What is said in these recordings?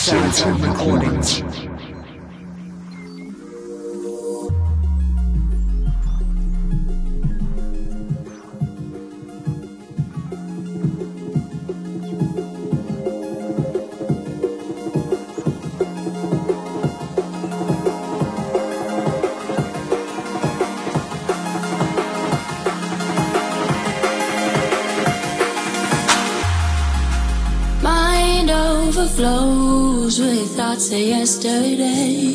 Serotonin Recordings. Yesterday.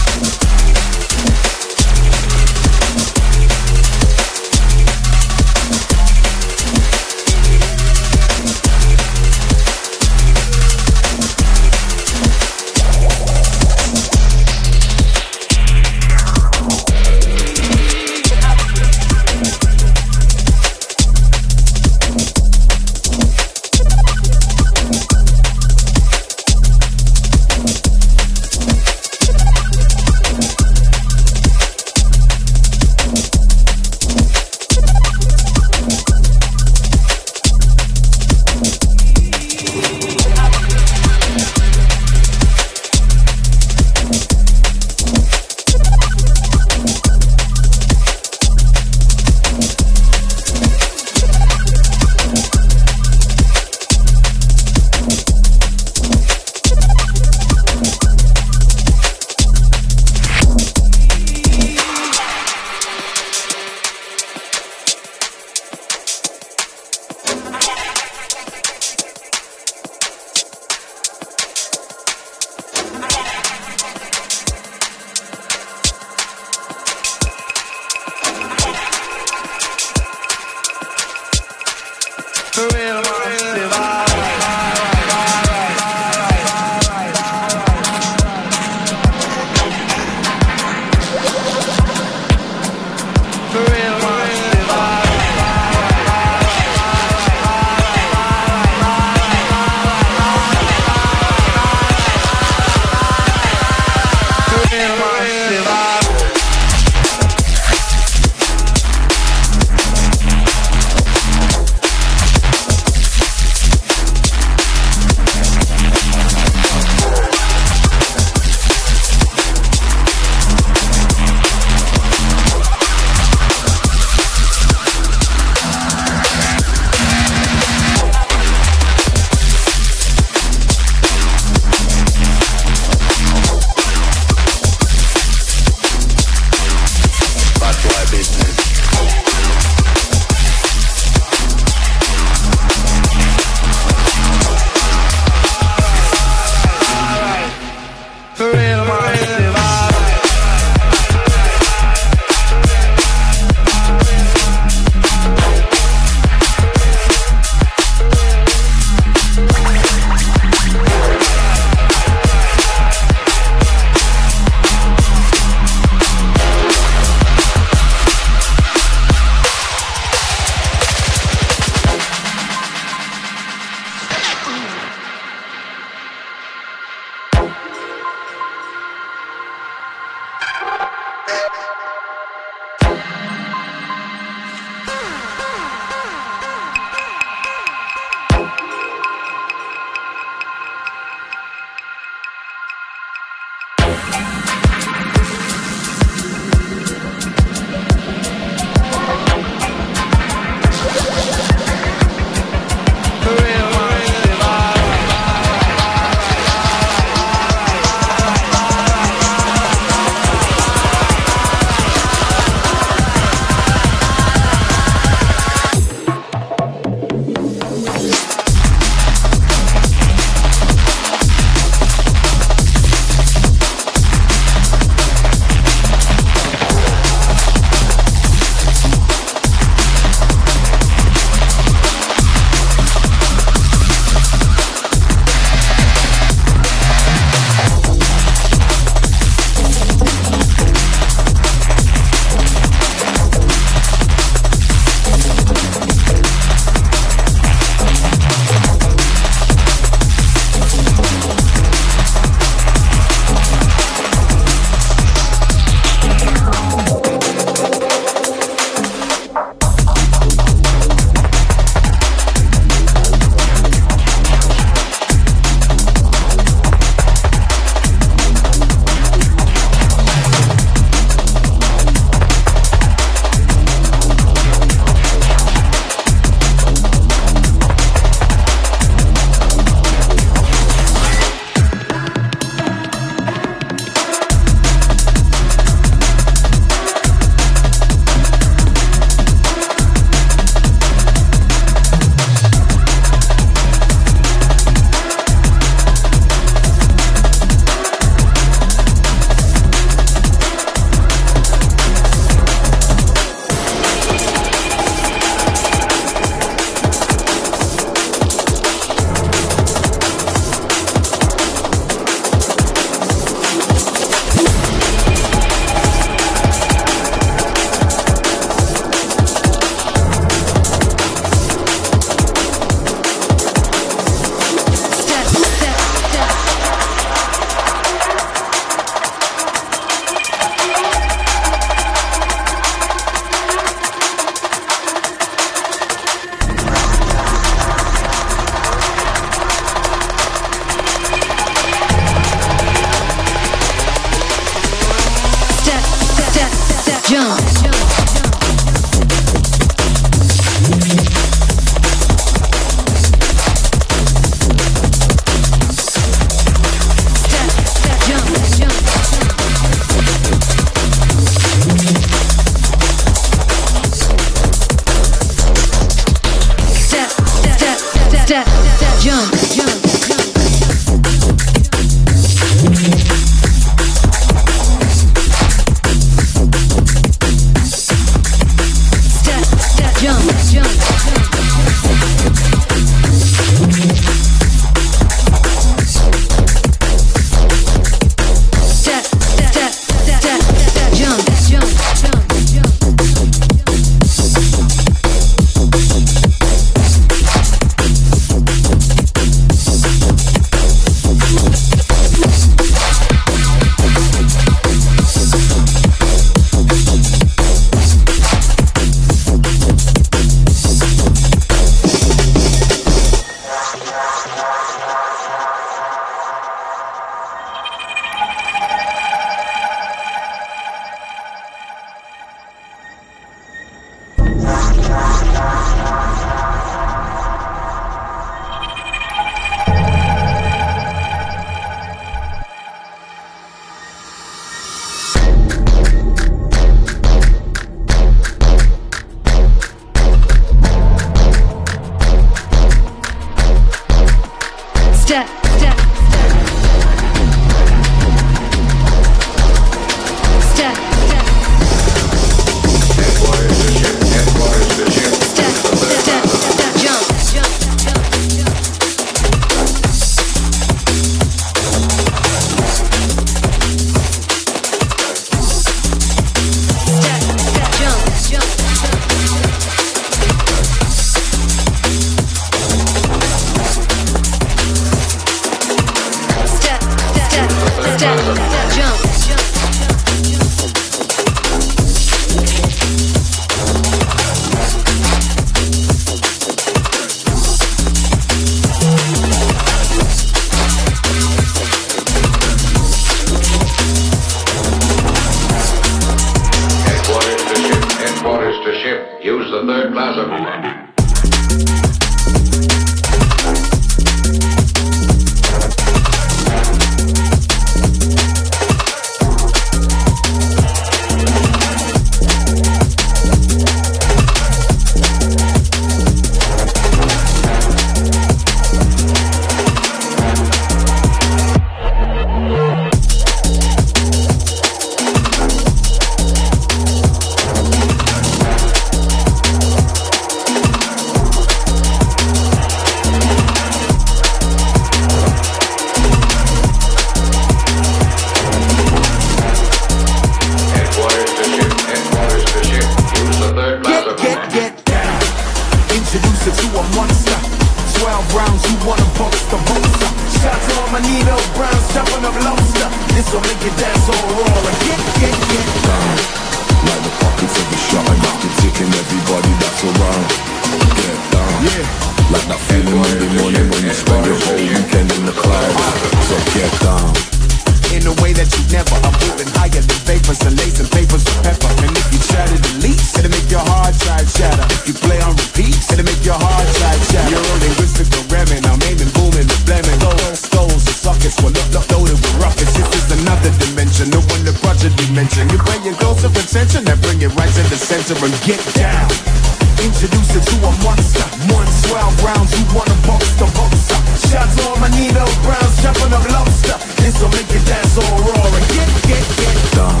Browns, you wanna box the boxer. Shots on my Nino Browns, jumping up lobster. This'll make you dance all roar. get, get, get down.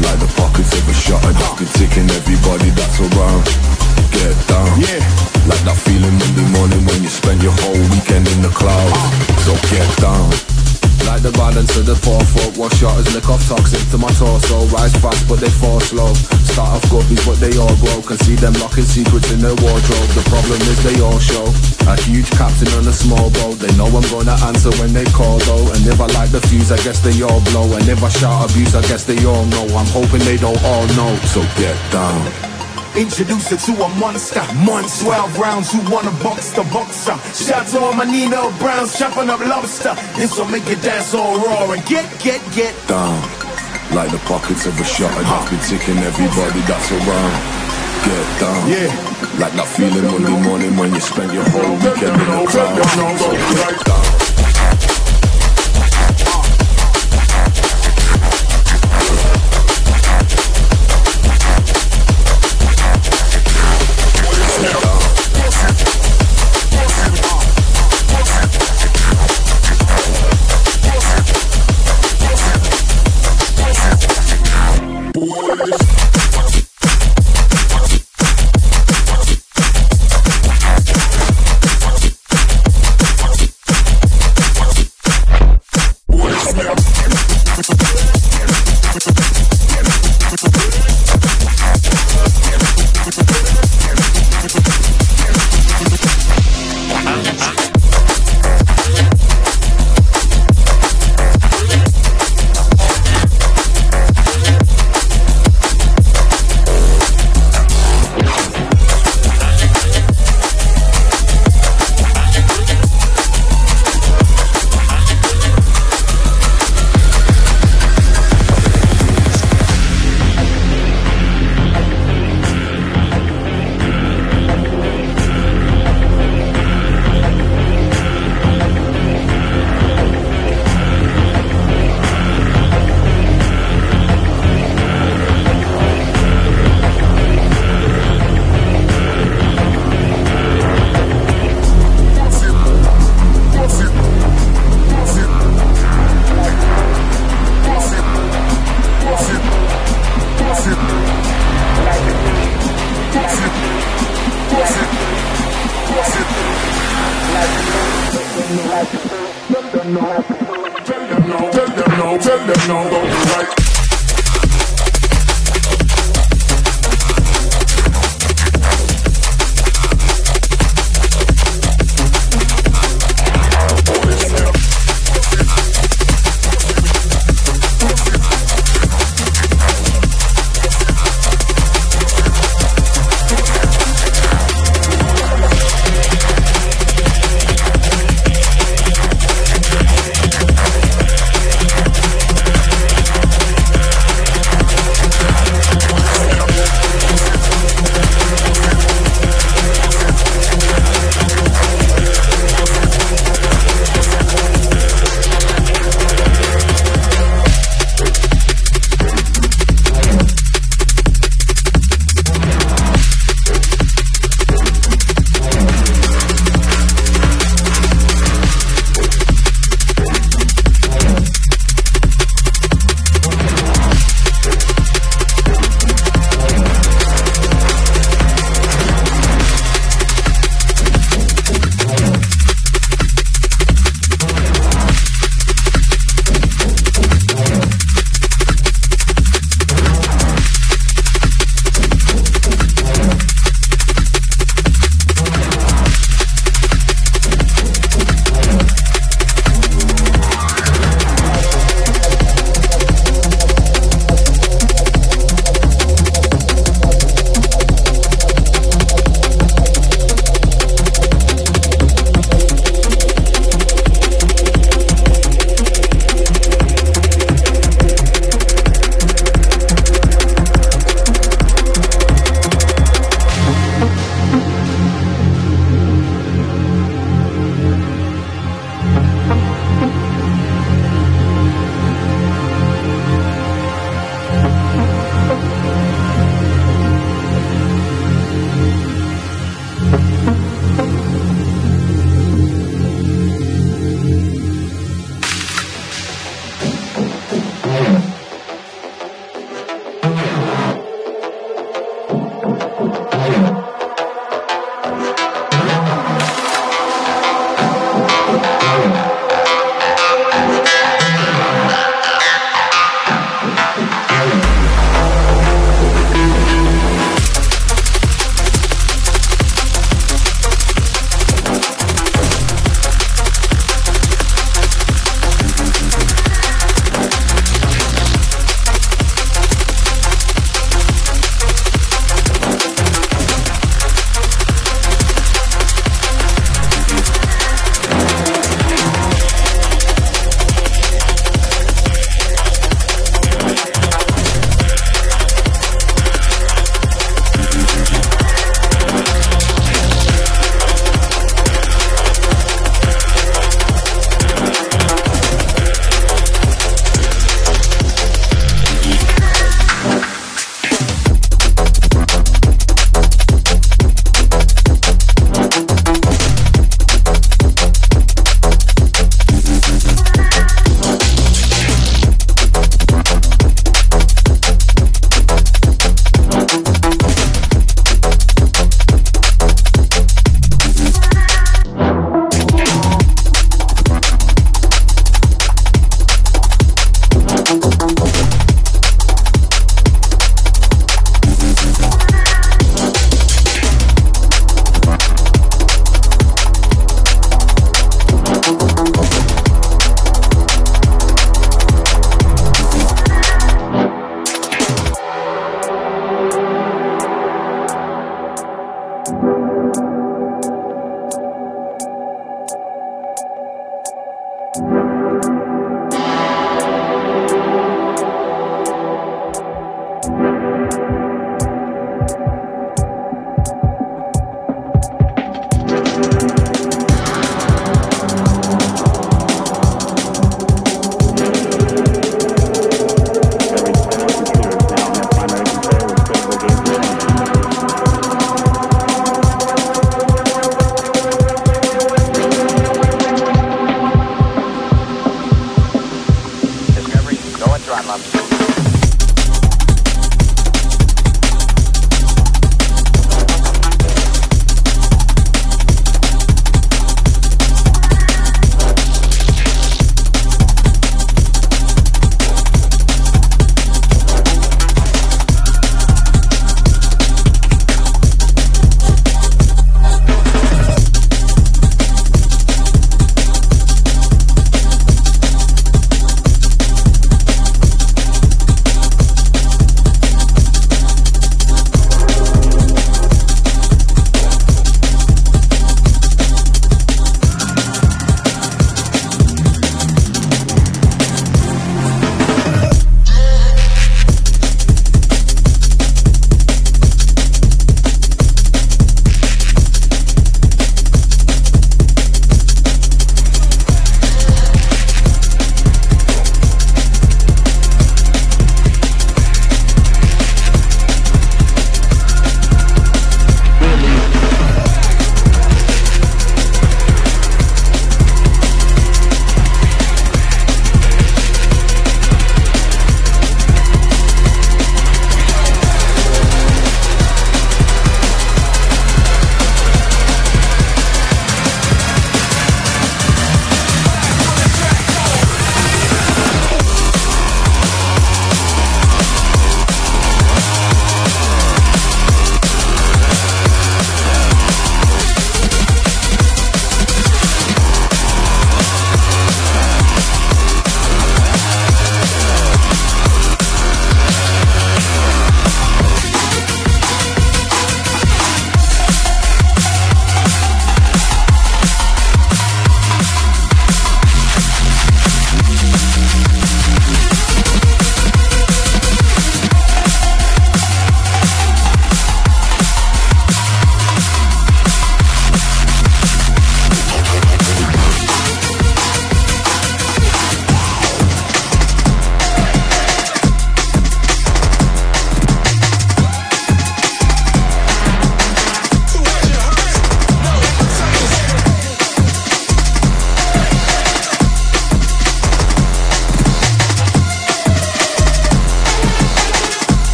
Like the pockets of a shot and huh. ticking everybody that's around. Get down. Yeah. Like that feeling Monday morning when you spend your whole weekend in the clouds. So get down. Like the balance of the four folk, what shot is lick off toxic to my torso Rise fast but they fall slow Start off goofy, but they all broke And see them locking secrets in their wardrobe. The problem is they all show. A huge captain on a small boat. They know I'm gonna answer when they call though. And if I light the fuse I guess they all blow. And if I shout abuse I guess they all know. I'm hoping they don't all know. So get down. Introduce her to a monster. Months, 12 rounds, who wanna box the boxer? Shout to all my Nino Browns, chopping up lobster. This'll make you dance all raw and get, get, get down. Like the pockets of a shot and I've been ticking everybody that's around. Get down. Yeah. Like that feeling Monday morning when you spend your whole weekend in the crowd So get down.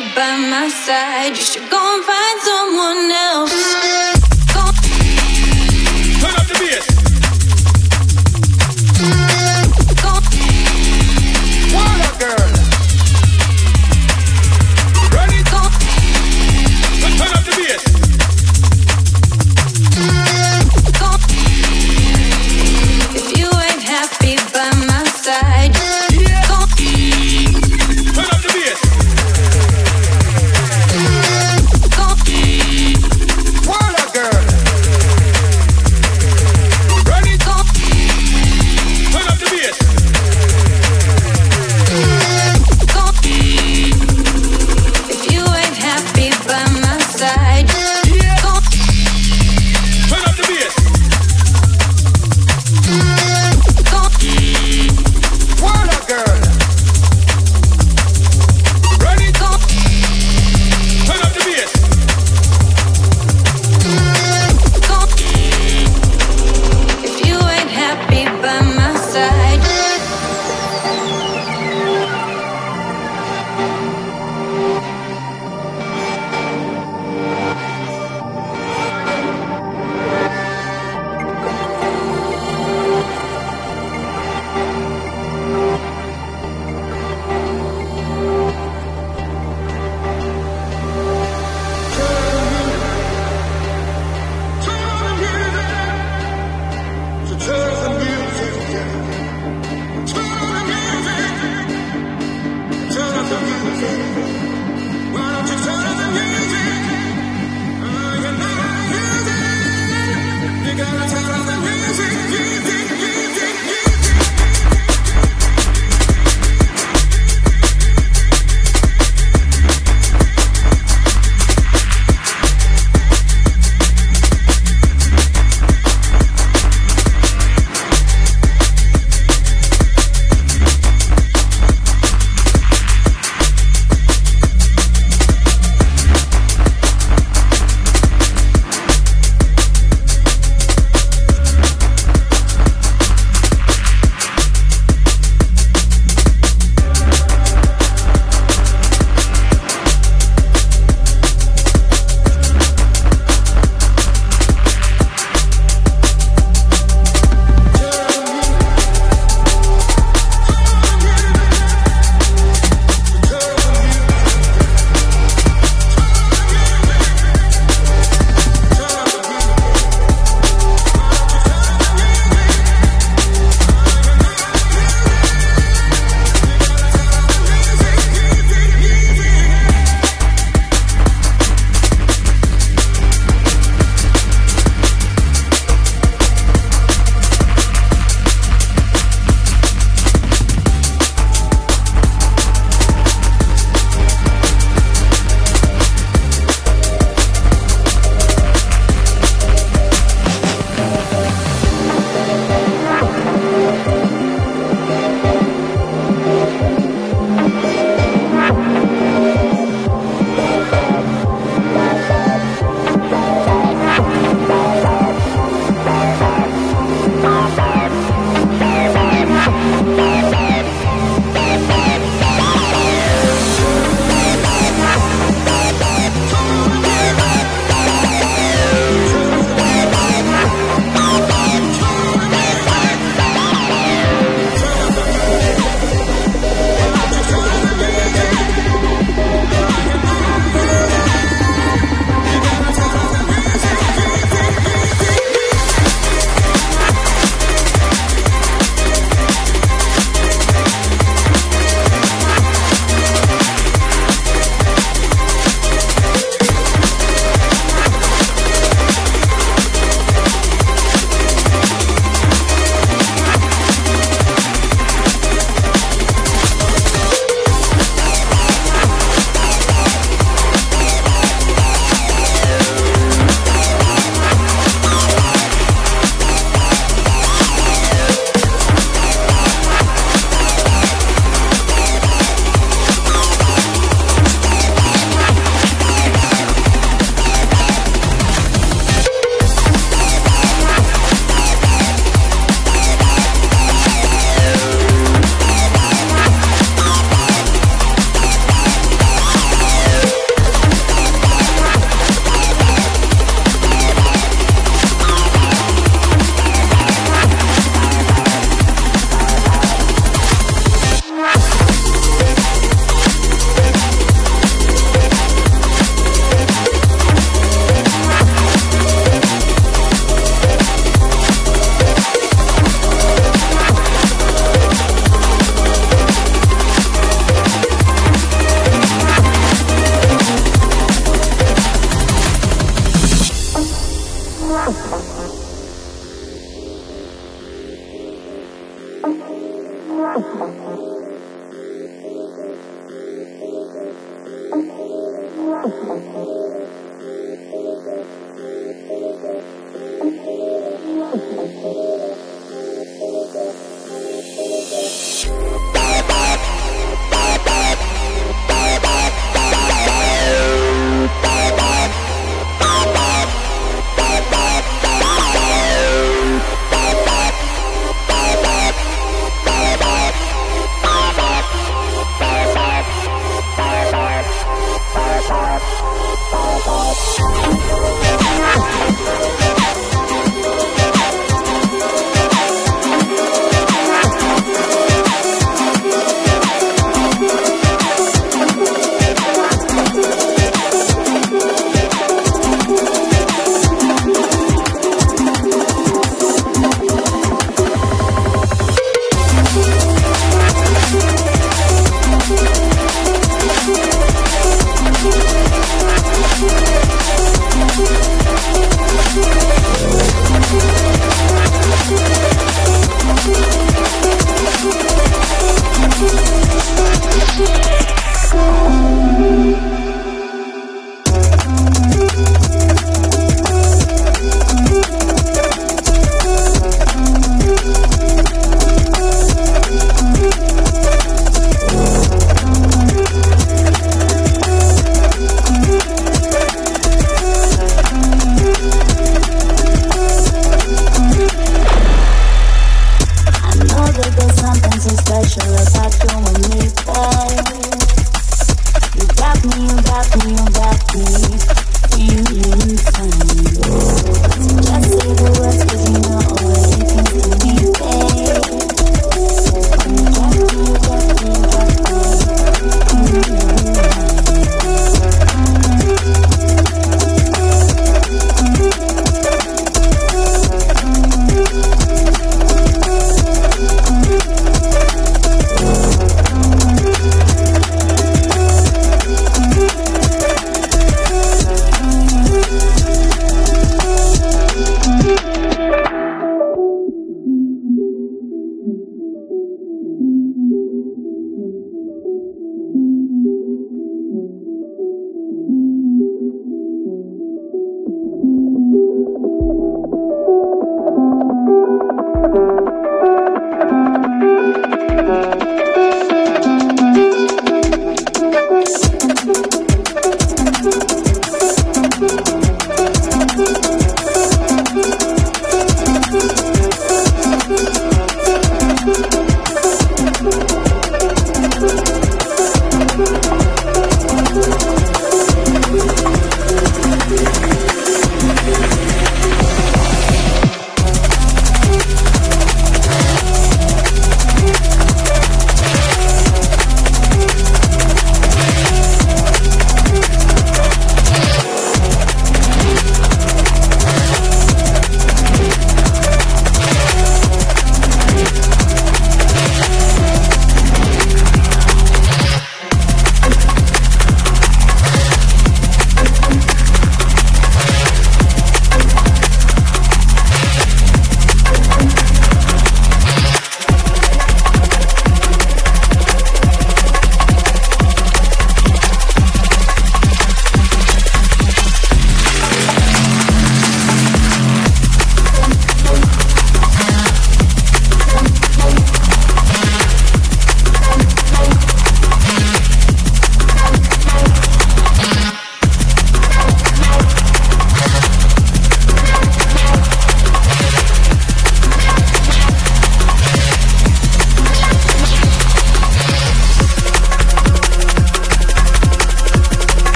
by my side. You should go and find someone else.